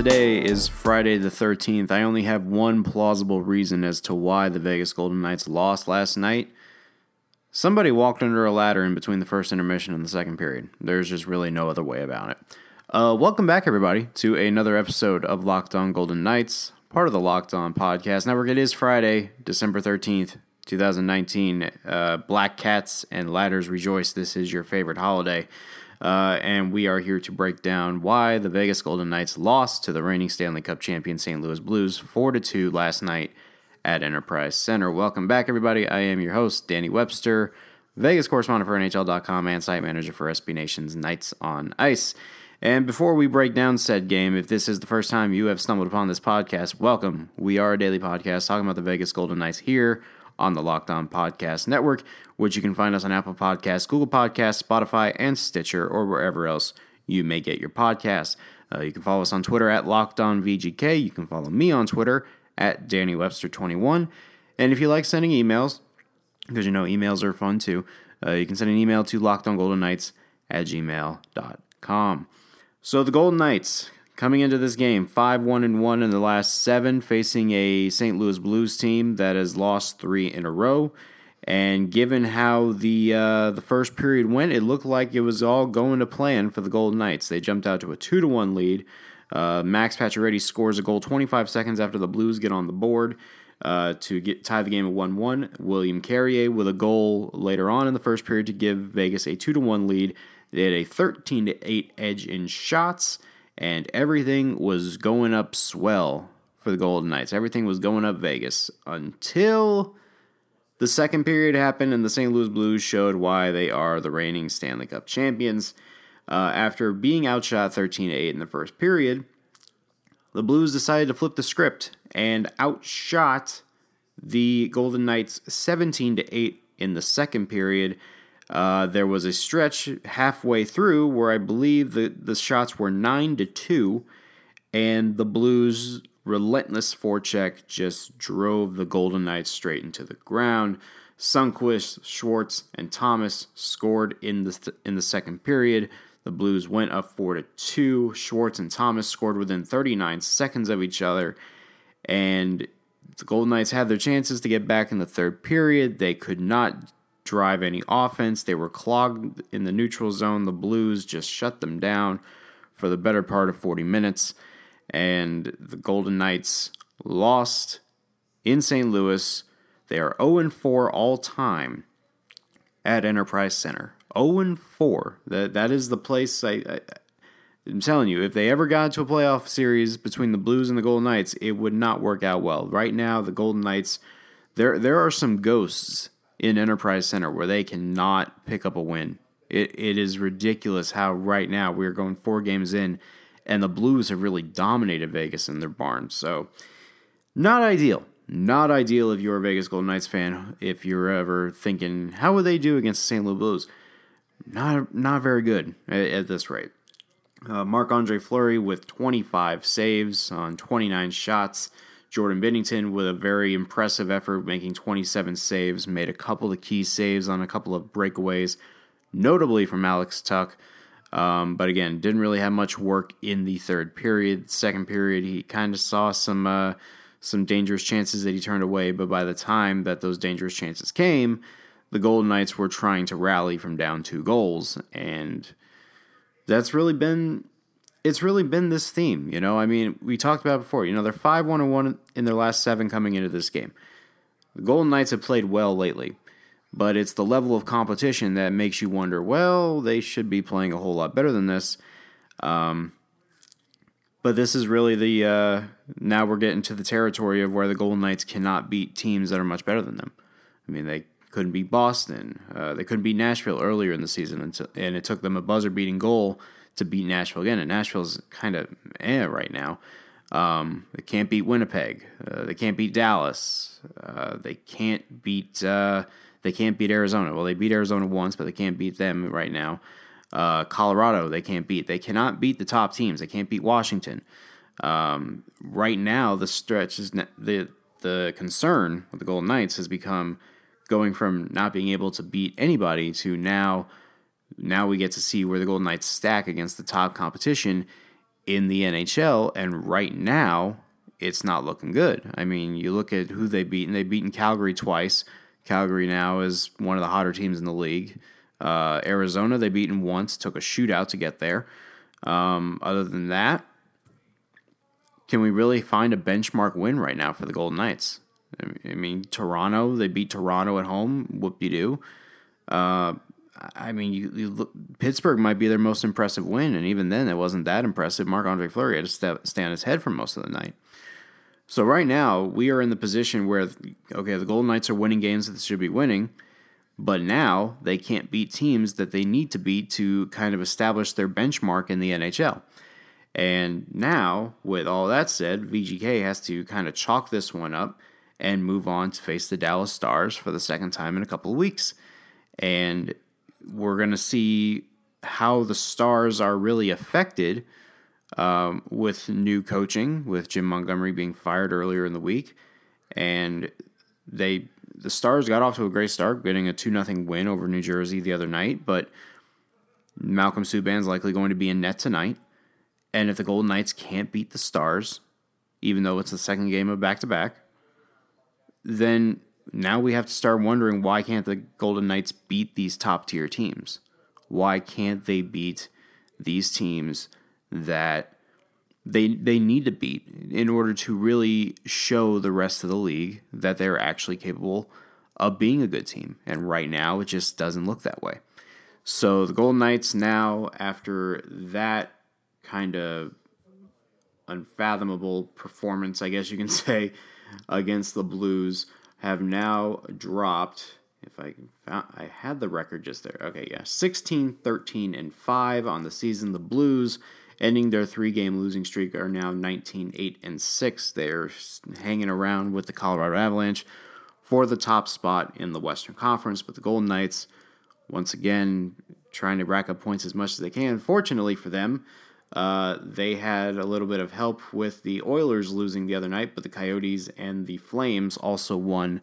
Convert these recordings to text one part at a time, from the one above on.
Today is Friday the 13th, I only have one plausible reason as to why the Vegas Golden Knights lost last night. Somebody walked under a ladder in between the first intermission and the second period. There's just really no other way about it. Uh, welcome back, everybody, to another episode of Locked On Golden Knights, part of the Locked On Podcast Network. It is Friday, December 13th, 2019. Uh, Black Cats and Ladders rejoice. This is your favorite holiday. Uh, and we are here to break down why the Vegas Golden Knights lost to the reigning Stanley Cup champion St. Louis Blues 4 to 2 last night at Enterprise Center. Welcome back, everybody. I am your host, Danny Webster, Vegas correspondent for NHL.com and site manager for SB Nation's Knights on Ice. And before we break down said game, if this is the first time you have stumbled upon this podcast, welcome. We are a daily podcast talking about the Vegas Golden Knights here on the Locked On Podcast Network, which you can find us on Apple Podcasts, Google Podcasts, Spotify, and Stitcher, or wherever else you may get your podcasts. Uh, you can follow us on Twitter at Locked On VGK. You can follow me on Twitter at Danny Webster21. And if you like sending emails, because you know emails are fun too, uh, you can send an email to lockedongoldenknights at gmail.com. So the Golden Knights Coming into this game, 5 1 and 1 in the last seven, facing a St. Louis Blues team that has lost three in a row. And given how the uh, the first period went, it looked like it was all going to plan for the Golden Knights. They jumped out to a two to one lead. Uh, Max Pacioretty scores a goal 25 seconds after the Blues get on the board uh, to get tie the game at one one. William Carrier with a goal later on in the first period to give Vegas a two to one lead. They had a 13 to eight edge in shots and everything was going up swell for the Golden Knights. Everything was going up Vegas until the second period happened and the St. Louis Blues showed why they are the reigning Stanley Cup champions. Uh, after being outshot 13 8 in the first period, the Blues decided to flip the script and outshot the Golden Knights 17 8 in the second period uh, there was a stretch halfway through where I believe the, the shots were 9 to 2, and the Blues' relentless forecheck just drove the Golden Knights straight into the ground. Sundqvist, Schwartz, and Thomas scored in the in the second period. The Blues went up four to two. Schwartz and Thomas scored within 39 seconds of each other, and the Golden Knights had their chances to get back in the third period. They could not drive any offense. They were clogged in the neutral zone. The Blues just shut them down for the better part of 40 minutes. And the Golden Knights lost in St. Louis. They are 0 4 all time at Enterprise Center. 0 4. That, that is the place I, I I'm telling you, if they ever got to a playoff series between the Blues and the Golden Knights, it would not work out well. Right now, the Golden Knights, there there are some ghosts in Enterprise Center where they cannot pick up a win. It, it is ridiculous how right now we're going four games in and the Blues have really dominated Vegas in their barn. So, not ideal. Not ideal if you're a Vegas Golden Knights fan. If you're ever thinking, how would they do against the St. Louis Blues? Not, not very good at, at this rate. Uh, Marc Andre Fleury with 25 saves on 29 shots. Jordan Binnington with a very impressive effort, making 27 saves, made a couple of key saves on a couple of breakaways, notably from Alex Tuch. Um, but again, didn't really have much work in the third period. Second period, he kind of saw some uh, some dangerous chances that he turned away. But by the time that those dangerous chances came, the Golden Knights were trying to rally from down two goals, and that's really been it's really been this theme. You know, I mean, we talked about before. You know, they're five one and one in their last seven coming into this game. The Golden Knights have played well lately, but it's the level of competition that makes you wonder. Well, they should be playing a whole lot better than this. Um, but this is really the uh, now we're getting to the territory of where the Golden Knights cannot beat teams that are much better than them. I mean, they couldn't beat Boston. Uh, they couldn't beat Nashville earlier in the season, until, and it took them a buzzer beating goal to beat Nashville again. And Nashville's kind of eh right now. Um, they can't beat Winnipeg. Uh, they can't beat Dallas. Uh, they can't beat. Uh, they can't beat Arizona. Well, they beat Arizona once, but they can't beat them right now. Uh, Colorado, they can't beat. They cannot beat the top teams. They can't beat Washington. Um, right now, the stretch is ne- the the concern with the Golden Knights has become going from not being able to beat anybody to now now we get to see where the Golden Knights stack against the top competition in the NHL, and right now it's not looking good. I mean, you look at who they beat, and they've beaten Calgary twice. Calgary now is one of the hotter teams in the league. Uh, Arizona, they beaten once, took a shootout to get there. Um, other than that, can we really find a benchmark win right now for the Golden Knights? I mean, Toronto, they beat Toronto at home. Whoop de doo. Uh, I mean, you, you look, Pittsburgh might be their most impressive win, and even then, it wasn't that impressive. Marc Andre Fleury had to step, stay on his head for most of the night. So right now, we are in the position where, okay, the Golden Knights are winning games that they should be winning, but now they can't beat teams that they need to beat to kind of establish their benchmark in the NHL. And now, with all that said, VGK has to kind of chalk this one up and move on to face the Dallas Stars for the second time in a couple of weeks. And we're going to see how the Stars are really affected um, with new coaching, with Jim Montgomery being fired earlier in the week. And they the Stars got off to a great start, getting a 2 0 win over New Jersey the other night, but Malcolm Subban's likely going to be in net tonight. And if the Golden Knights can't beat the Stars, even though it's the second game of back to back, then now we have to start wondering why can't the Golden Knights beat these top tier teams? Why can't they beat these teams that they they need to beat in order to really show the rest of the league that they're actually capable of being a good team. And right now it just doesn't look that way. So the Golden Knights now after that kind of unfathomable performance, I guess you can say, against the Blues have now dropped. If I found, I had the record just there. Okay, yeah, 16, 13, and 5 on the season. The Blues, ending their three game losing streak, are now 19, 8, and 6. They're hanging around with the Colorado Avalanche for the top spot in the Western Conference. But the Golden Knights, once again, trying to rack up points as much as they can. Fortunately for them, uh, they had a little bit of help with the Oilers losing the other night, but the Coyotes and the Flames also won,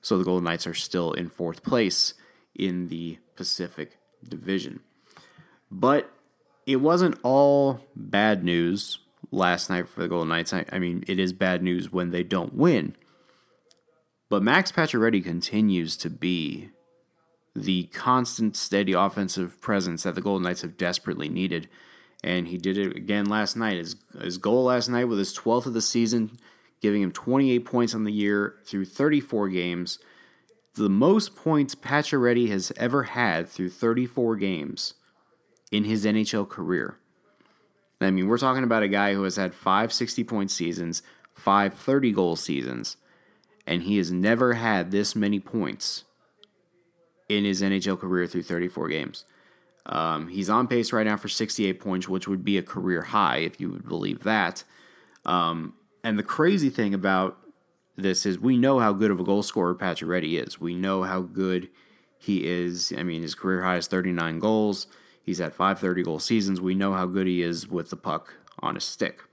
so the Golden Knights are still in fourth place in the Pacific Division. But it wasn't all bad news last night for the Golden Knights. I, I mean, it is bad news when they don't win. But Max Pacioretty continues to be the constant, steady offensive presence that the Golden Knights have desperately needed and he did it again last night. His, his goal last night was his 12th of the season, giving him 28 points on the year through 34 games. The most points Pacioretty has ever had through 34 games in his NHL career. I mean, we're talking about a guy who has had five 60 point seasons, five 30 goal seasons, and he has never had this many points in his NHL career through 34 games. Um, he's on pace right now for 68 points, which would be a career high if you would believe that. Um, and the crazy thing about this is we know how good of a goal scorer Pacioretty is. We know how good he is. I mean, his career high is 39 goals. He's had five 30 goal seasons. We know how good he is with the puck on his stick.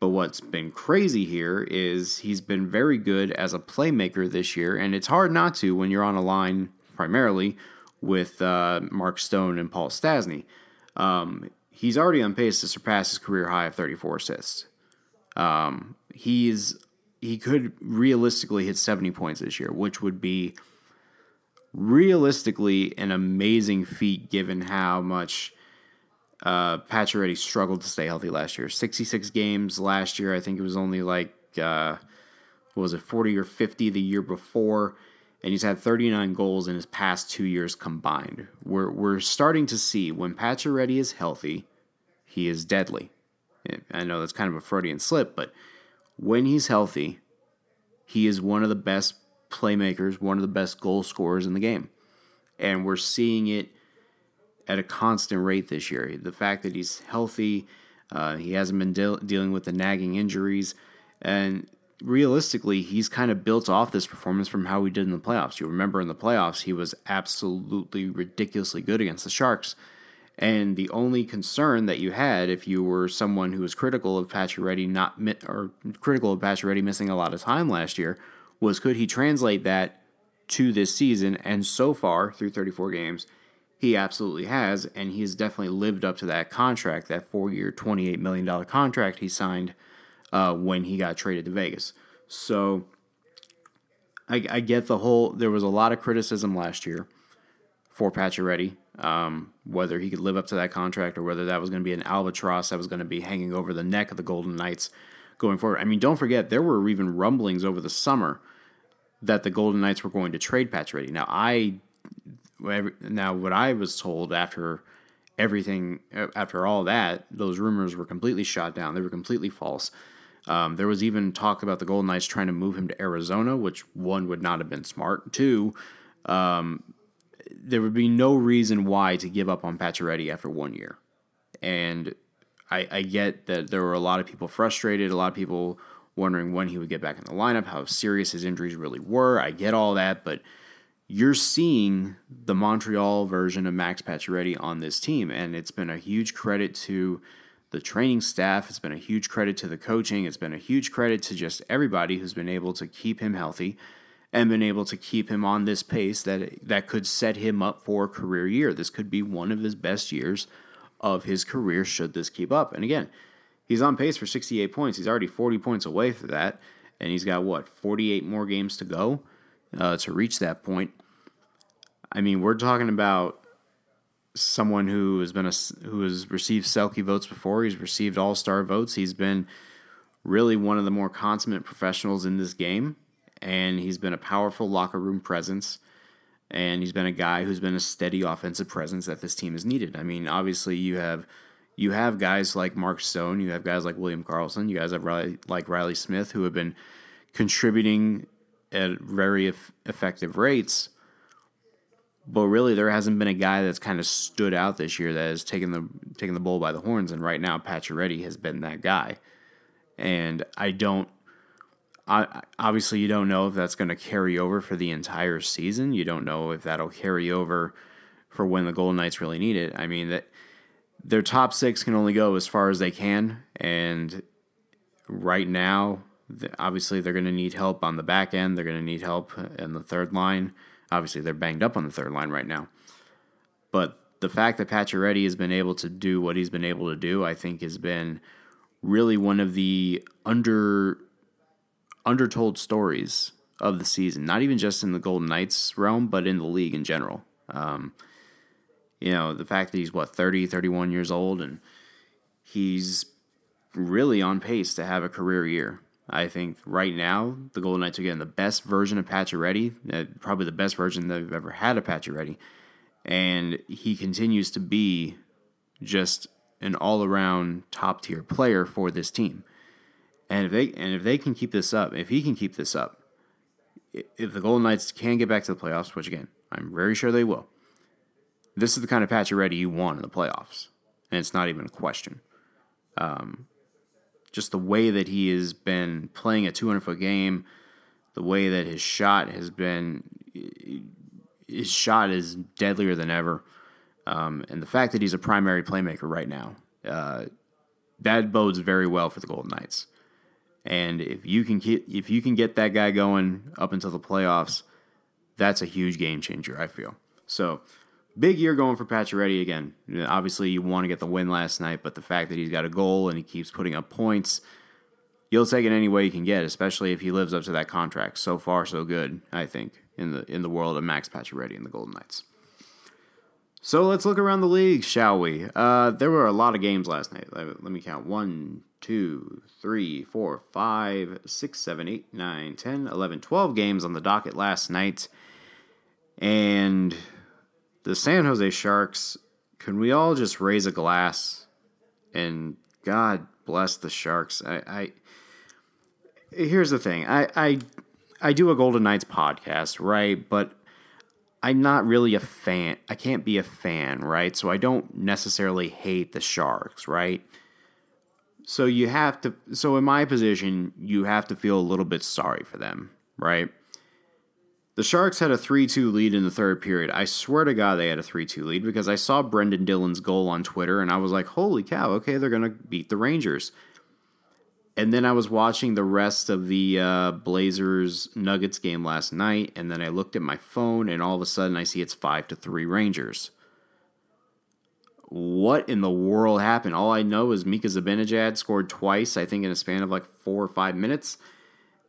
But what's been crazy here is he's been very good as a playmaker this year, and it's hard not to when you're on a line primarily with uh, Mark Stone and Paul Stastny. Um, he's already on pace to surpass his career high of 34 assists. Um, he's he could realistically hit 70 points this year, which would be realistically an amazing feat given how much uh, Pacioretty struggled to stay healthy last year. 66 games last year. I think it was only like, uh, was it, 40 or 50 the year before and he's had 39 goals in his past two years combined. We're, we're starting to see when Pacioretty is healthy, he is deadly. I know that's kind of a Freudian slip, but when he's healthy, he is one of the best playmakers, one of the best goal scorers in the game. And we're seeing it at a constant rate this year. The fact that he's healthy, uh, he hasn't been de- dealing with the nagging injuries, and realistically, he's kind of built off this performance from how he did in the playoffs. You remember in the playoffs, he was absolutely ridiculously good against the Sharks. And the only concern that you had, if you were someone who was critical of Pacioretty not or critical of Pacioretty missing a lot of time last year, was could he translate that to this season? And so far, through 34 games, He absolutely has, and he has definitely lived up to that contract, that four year, $28 million contract he signed uh, when he got traded to Vegas. So I, I, get the whole, there was a lot of criticism last year for Pacioretty, um, whether he could live up to that contract or whether that was going to be an albatross that was going to be hanging over the neck of the Golden Knights going forward. I mean, don't forget, there were even rumblings over the summer that the Golden Knights were going to trade Pacioretty. Now, I now what I was told after everything after all that, those rumors were completely shot down. They were completely false. Um, there was even talk about the Golden Knights trying to move him to Arizona, which one would not have been smart. Two, um, there would be no reason why to give up on Pacioretty after one year. And I, I get that there were a lot of people frustrated, a lot of people wondering when he would get back in the lineup, how serious his injuries really were. I get all that, but you're seeing the Montreal version of Max Pacioretty on this team, and it's been a huge credit to the training staff. It's been a huge credit to the coaching. It's been a huge credit to just everybody who's been able to keep him healthy and been able to keep him on this pace that that could set him up for a career year. This could be one of his best years of his career should this keep up. And again, he's on pace for 68 points. He's already 40 points away for that, and he's got what 48 more games to go uh, to reach that point. I mean, we're talking about someone who has been a who has received Selke votes before. He's received All Star votes. He's been really one of the more consummate professionals in this game, and he's been a powerful locker room presence and he's been a guy who's been a steady offensive presence that this team has needed. I mean, obviously you have you have guys like Mark Stone, you have guys like William Karlsson, you guys have Riley, like Reilly Smith who have been contributing at very effective rates. But really, there hasn't been a guy that's kind of stood out this year that has taken the taken the bull by the horns. And right now, Pacioretty has been that guy. And I don't I, obviously, you don't know if that's going to carry over for the entire season. You don't know if that'll carry over for when the Golden Knights really need it. I mean, that their top six can only go as far as they can, and right now, obviously, they're going to need help on the back end. They're going to need help in the third line. Obviously, they're banged up on the third line right now, but the fact that Pacioretty has been able to do what he's been able to do, I think, has been really one of the under undertold stories of the season, not even just in the Golden Knights realm, but in the league in general. Um, you know, the fact that he's what 30, 31 years old and he's really on pace to have a career year. I think right now the Golden Knights are getting the best version of Pacioretty, uh, probably the best version they've ever had of Pacioretty, and he continues to be just an all-around top tier player for this team. And if they and if they can keep this up, if he can keep this up, if the Golden Knights can get back to the playoffs, which again I'm very sure they will, this is the kind of Pacioretty you want in the playoffs, and it's not even a question. Um, just the way that he has been playing a 200 foot game, the way that his shot has been, his shot is deadlier than ever, um, and the fact that he's a primary playmaker right now, uh, that bodes very well for the Golden Knights. And if you can get if you can get that guy going up until the playoffs, that's a huge game changer. I feel so. Big year going for Pacioretty again. Obviously, you want to get the win last night, but the fact that he's got a goal and he keeps putting up points, you'll take it any way you can get, especially if he lives up to that contract. So far, so good. I think in the in the world of Max Pacioretty and the Golden Knights. So let's look around the league, shall we? Uh, there were a lot of games last night. Let, let me count. One, two, three, four, five, six, seven, eight, nine, ten, eleven, twelve games on the docket last night. And the San Jose Sharks, can we all just raise a glass and God bless the Sharks? I, I here's the thing. I, I I do a Golden Knights podcast, right? But I'm not really a fan. I can't be a fan, right? So I don't necessarily hate the Sharks, right? So you have to so in my position, you have to feel a little bit sorry for them, right? The Sharks had a 3-2 lead in the third period. I swear to God they had a 3-2 lead because I saw Brendan Dillon's goal on Twitter and I was like, "Holy cow, okay, they're going to beat the Rangers." And then I was watching the rest of the uh, Blazers Nuggets game last night, and then I looked at my phone, and all of a sudden I see it's five to three Rangers. what in the world happened? All I know is Mika Zibanejad scored twice, I think in a span of like four or five minutes.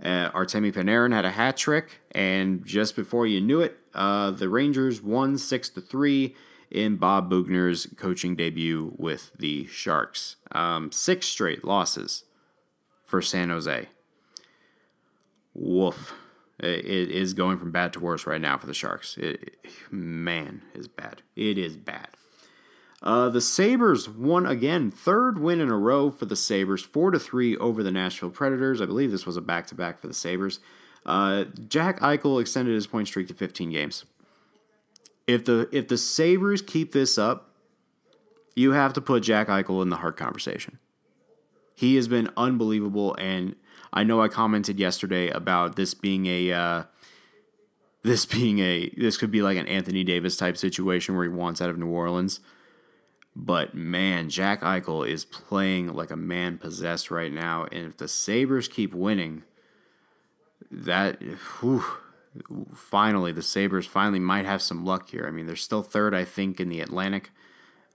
Uh, Artemi Panarin had a hat trick, and just before you knew it, uh, the Rangers won six to three in Bob Boughner's coaching debut with the Sharks. Um, six straight losses for San Jose. Woof. It is going from bad to worse right now for the Sharks. It, man, is bad. It is bad. Uh, the Sabres won again, third win in a row for the Sabres, four to three over the Nashville Predators. I believe this was a back to back for the Sabres. Uh, Jack Eichel extended his point streak to 15 games. If the if the Sabres keep this up, you have to put Jack Eichel in the Hart conversation. He has been unbelievable, and I know I commented yesterday about this being a uh, this being a this could be like an Anthony Davis type situation where he wants out of New Orleans. But man, Jack Eichel is playing like a man possessed right now, and if the Sabres keep winning, that whew, finally the Sabres finally might have some luck here. I mean, they're still third, I think, in the Atlantic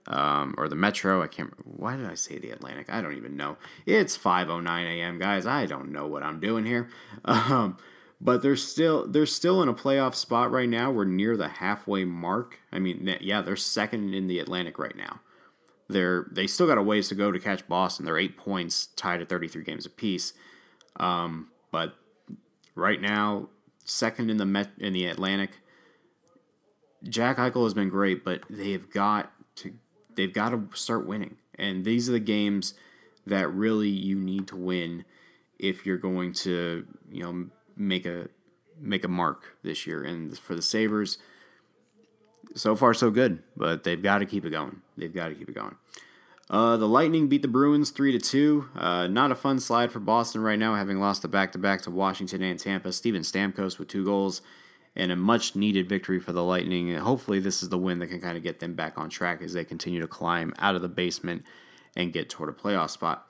um, or the Metro. I can't. Why did I say the Atlantic? I don't even know. It's 5:09 a.m., guys. I don't know what I'm doing here. Um, but they're still they're still in a playoff spot right now. We're near the halfway mark. I mean, yeah, they're second in the Atlantic right now. They're they still got a ways to go to catch Boston. They're eight points, tied at 33 games apiece. Um, but right now, second in the Met in the Atlantic. Jack Eichel has been great, but they've got to they've got to start winning. And these are the games that really you need to win if you're going to, you know, make a make a mark this year. And for the Sabres, so far so good, but they've got to keep it going. They've got to keep it going. Uh, the Lightning beat the Bruins three to two. Uh, not a fun slide for Boston right now, having lost the back to back to Washington and Tampa. Steven Stamkos with two goals and a much needed victory for the Lightning. And hopefully, this is the win that can kind of get them back on track as they continue to climb out of the basement and get toward a playoff spot.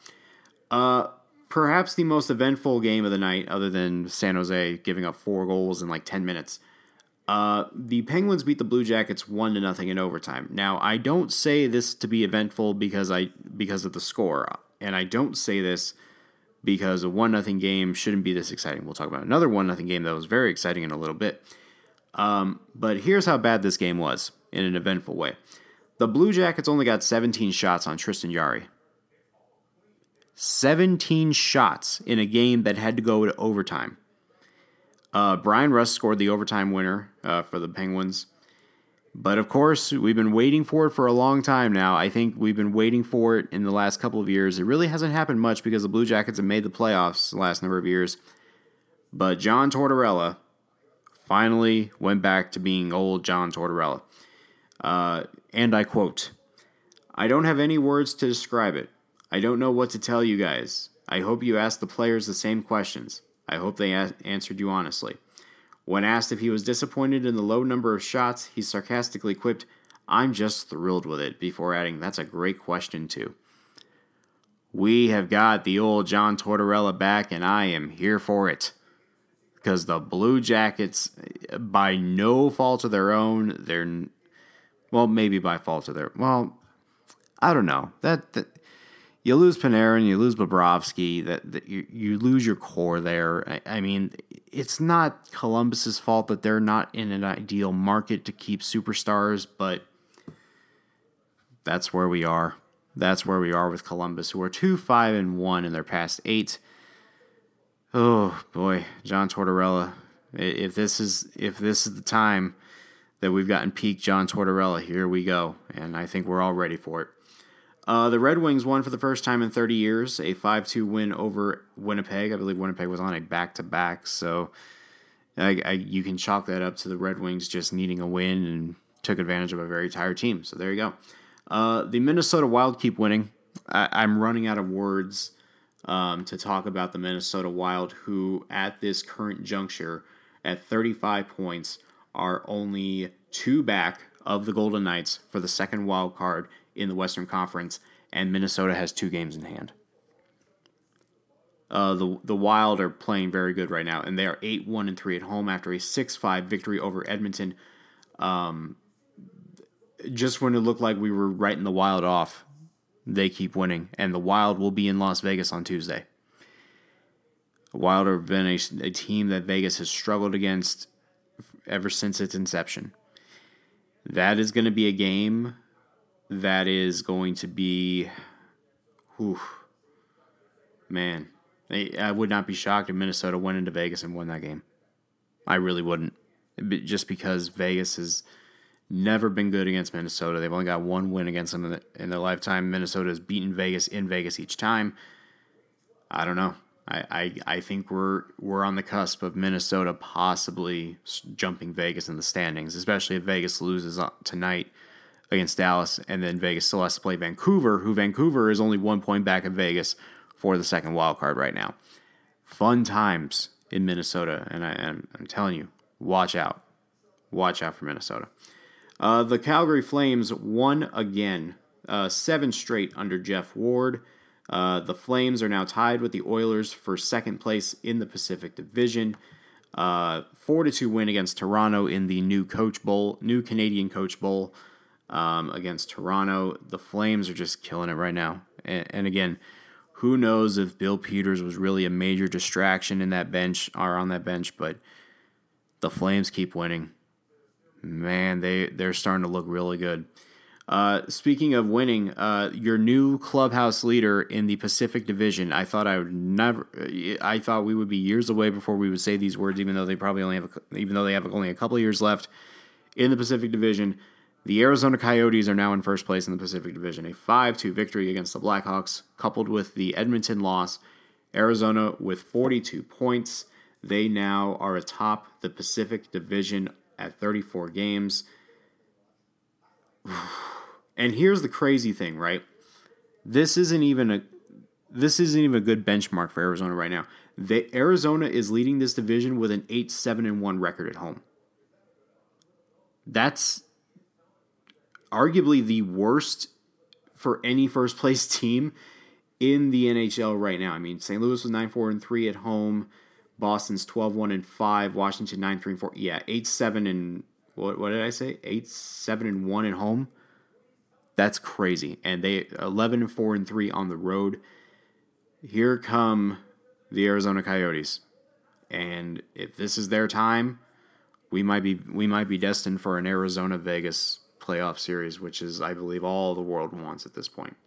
Uh, perhaps the most eventful game of the night, other than San Jose giving up four goals in like 10 minutes. Uh, the Penguins beat the Blue Jackets one to nothing in overtime. Now, I don't say this to be eventful because I because of the score, and I don't say this because a one nothing game shouldn't be this exciting. We'll talk about another one nothing game that was very exciting in a little bit. Um, but here's how bad this game was in an eventful way. The Blue Jackets only got 17 shots on Tristan Jarry. 17 shots in a game that had to go to overtime. Uh, Bryan Rust scored the overtime winner uh, for the Penguins. But of course, we've been waiting for it for a long time now. I think we've been waiting for it in the last couple of years. It really hasn't happened much because the Blue Jackets have made the playoffs the last number of years. But John Tortorella finally went back to being old John Tortorella. Uh, and I quote I don't have any words to describe it. I don't know what to tell you guys. I hope you ask the players the same questions. I hope they a- answered you honestly. When asked if he was disappointed in the low number of shots, he sarcastically quipped, I'm just thrilled with it, before adding, That's a great question, too. We have got the old John Tortorella back, and I am here for it. Because the Blue Jackets, by no fault of their own, they're, well, maybe by fault of their, well, I don't know. That, that you lose Panarin, you lose Bobrovsky, that, that you, you lose your core there. I, I, mean, it's not Columbus's fault that they're not in an ideal market to keep superstars, but that's where we are. That's where we are with Columbus, who are two five and one in their past eight. Oh boy, John Tortorella. If this is if this is the time that we've gotten peak John Tortorella, here we go, and I think we're all ready for it. Uh, the Red Wings won for the first time in 30 years, a 5 2 win over Winnipeg. I believe Winnipeg was on a back to back, so I, I, you can chalk that up to the Red Wings just needing a win and took advantage of a very tired team. So there you go. Uh, the Minnesota Wild keep winning. I, am running out of words um, to talk about the Minnesota Wild, who at this current juncture, at 35 points, are only two back of the Golden Knights for the second wild card in the Western Conference, and Minnesota has two games in hand. Uh, the the Wild are playing very good right now, and they are eight one and three at home after a six five victory over Edmonton. Um, just when it looked like we were writing the Wild off, they keep winning, and the Wild will be in Las Vegas on Tuesday. Wild have been a, a team that Vegas has struggled against ever since its inception. That is going to be a game that is going to be, whew, man, I, would not be shocked if Minnesota went into Vegas and won that game. I really wouldn't, just because Vegas has never been good against Minnesota. They've only got one win against them in, the, in their lifetime. Minnesota has beaten Vegas in Vegas each time. I don't know. I, I, I think we're we're on the cusp of Minnesota possibly jumping Vegas in the standings, especially if Vegas loses uh, tonight against Dallas, and then Vegas still has to play Vancouver, who Vancouver is only one point back of Vegas for the second wild card right now. Fun times in Minnesota, and I, am I'm telling you, watch out, watch out for Minnesota. Uh, the Calgary Flames won again, uh, seven straight under Geoff Ward. Uh, the Flames are now tied with the Oilers for second place in the Pacific Division. Uh, four to two win against Toronto in the new Coach Bowl, new Canadian Coach Bowl um, against Toronto. The Flames are just killing it right now. And, and, again, who knows if Bill Peters was really a major distraction in that bench or on that bench, but the Flames keep winning. Man, they they're starting to look really good. Uh, speaking of winning, uh, your new clubhouse leader in the Pacific Division. I thought I would never. I thought we would be years away before we would say these words, even though they probably only have, a, even though they have only a couple years left in the Pacific Division. The Arizona Coyotes are now in first place in the Pacific Division, a 5 2 victory against the Blackhawks, coupled with the Edmonton loss. Arizona with 42 points. They now are atop the Pacific Division at 34 games. And here's the crazy thing, right? This isn't even a this isn't even a good benchmark for Arizona right now. The, Arizona is leading this division with an 8 7 and 1 record at home. That's arguably the worst for any first place team in the NHL right now. I mean, St. Louis was 9 4 and 3 at home. Boston's 12 1 and 5. Washington 9 3 and 4. Yeah, 8 7 and what, what did I say? 8 7 and 1 at home. That's crazy. And they 11 and 4 and 3 on the road. Here come the Arizona Coyotes. And if this is their time, we might be we might be destined for an Arizona Vegas playoff series, which is, I believe, all the world wants at this point.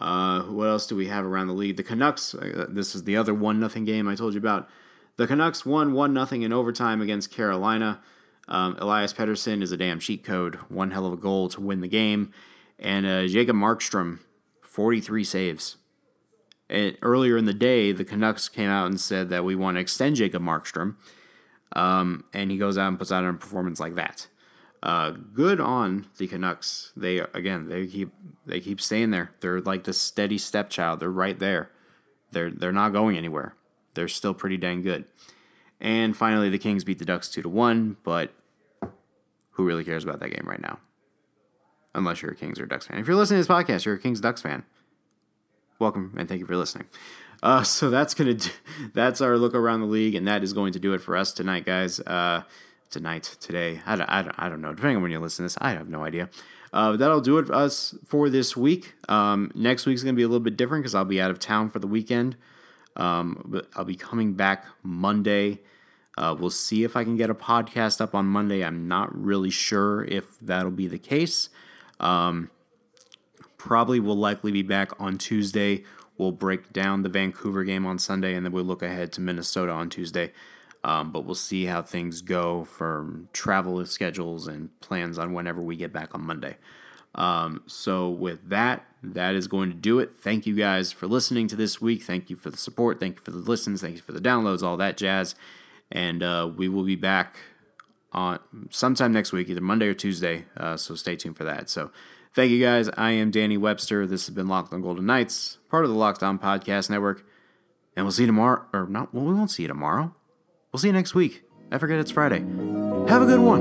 Uh, what else do we have around the league? The Canucks. Uh, this is the other one nothing game I told you about. The Canucks won one nothing in overtime against Carolina. Um, Elias Pettersson is a damn cheat code. One hell of a goal to win the game, and uh, Jacob Markstrom, forty three saves. And earlier in the day, the Canucks came out and said that we want to extend Jacob Markstrom, um, and he goes out and puts out a performance like that. Uh, good on the Canucks. They again they keep they keep staying there. They're like the steady stepchild. They're right there. They're they're not going anywhere. They're still pretty dang good. And finally, the Kings beat the Ducks two to one. But who really cares about that game right now? Unless you're a Kings or Ducks fan. If you're listening to this podcast, you're a Kings Ducks fan. Welcome and thank you for listening. Uh, so that's gonna do, that's our look around the league, and that is going to do it for us tonight, guys. Uh, tonight, today. I don't, I don't, I don't know. Depending on when you listen to this, I have no idea. Uh, that'll do it for us for this week. Um, next week's going to be a little bit different because I'll be out of town for the weekend. Um, but I'll be coming back Monday. Uh, we'll see if I can get a podcast up on Monday. I'm not really sure if that'll be the case. Um, probably will likely be back on Tuesday. We'll break down the Vancouver game on Sunday, and then we'll look ahead to Minnesota on Tuesday. Um, but we'll see how things go for travel schedules and plans on whenever we get back on Monday. Um, so, with that, that is going to do it. Thank you guys for listening to this week. Thank you for the support. Thank you for the listens. Thank you for the downloads, all that jazz. And uh, we will be back on sometime next week, either Monday or Tuesday. Uh, so, stay tuned for that. So, thank you guys. I am Danny Webster. This has been Locked on Golden Knights, part of the Locked On Podcast Network. And we'll see you tomorrow. Or not, well, we won't see you tomorrow. We'll see you next week. I forget it's Friday. Have a good one.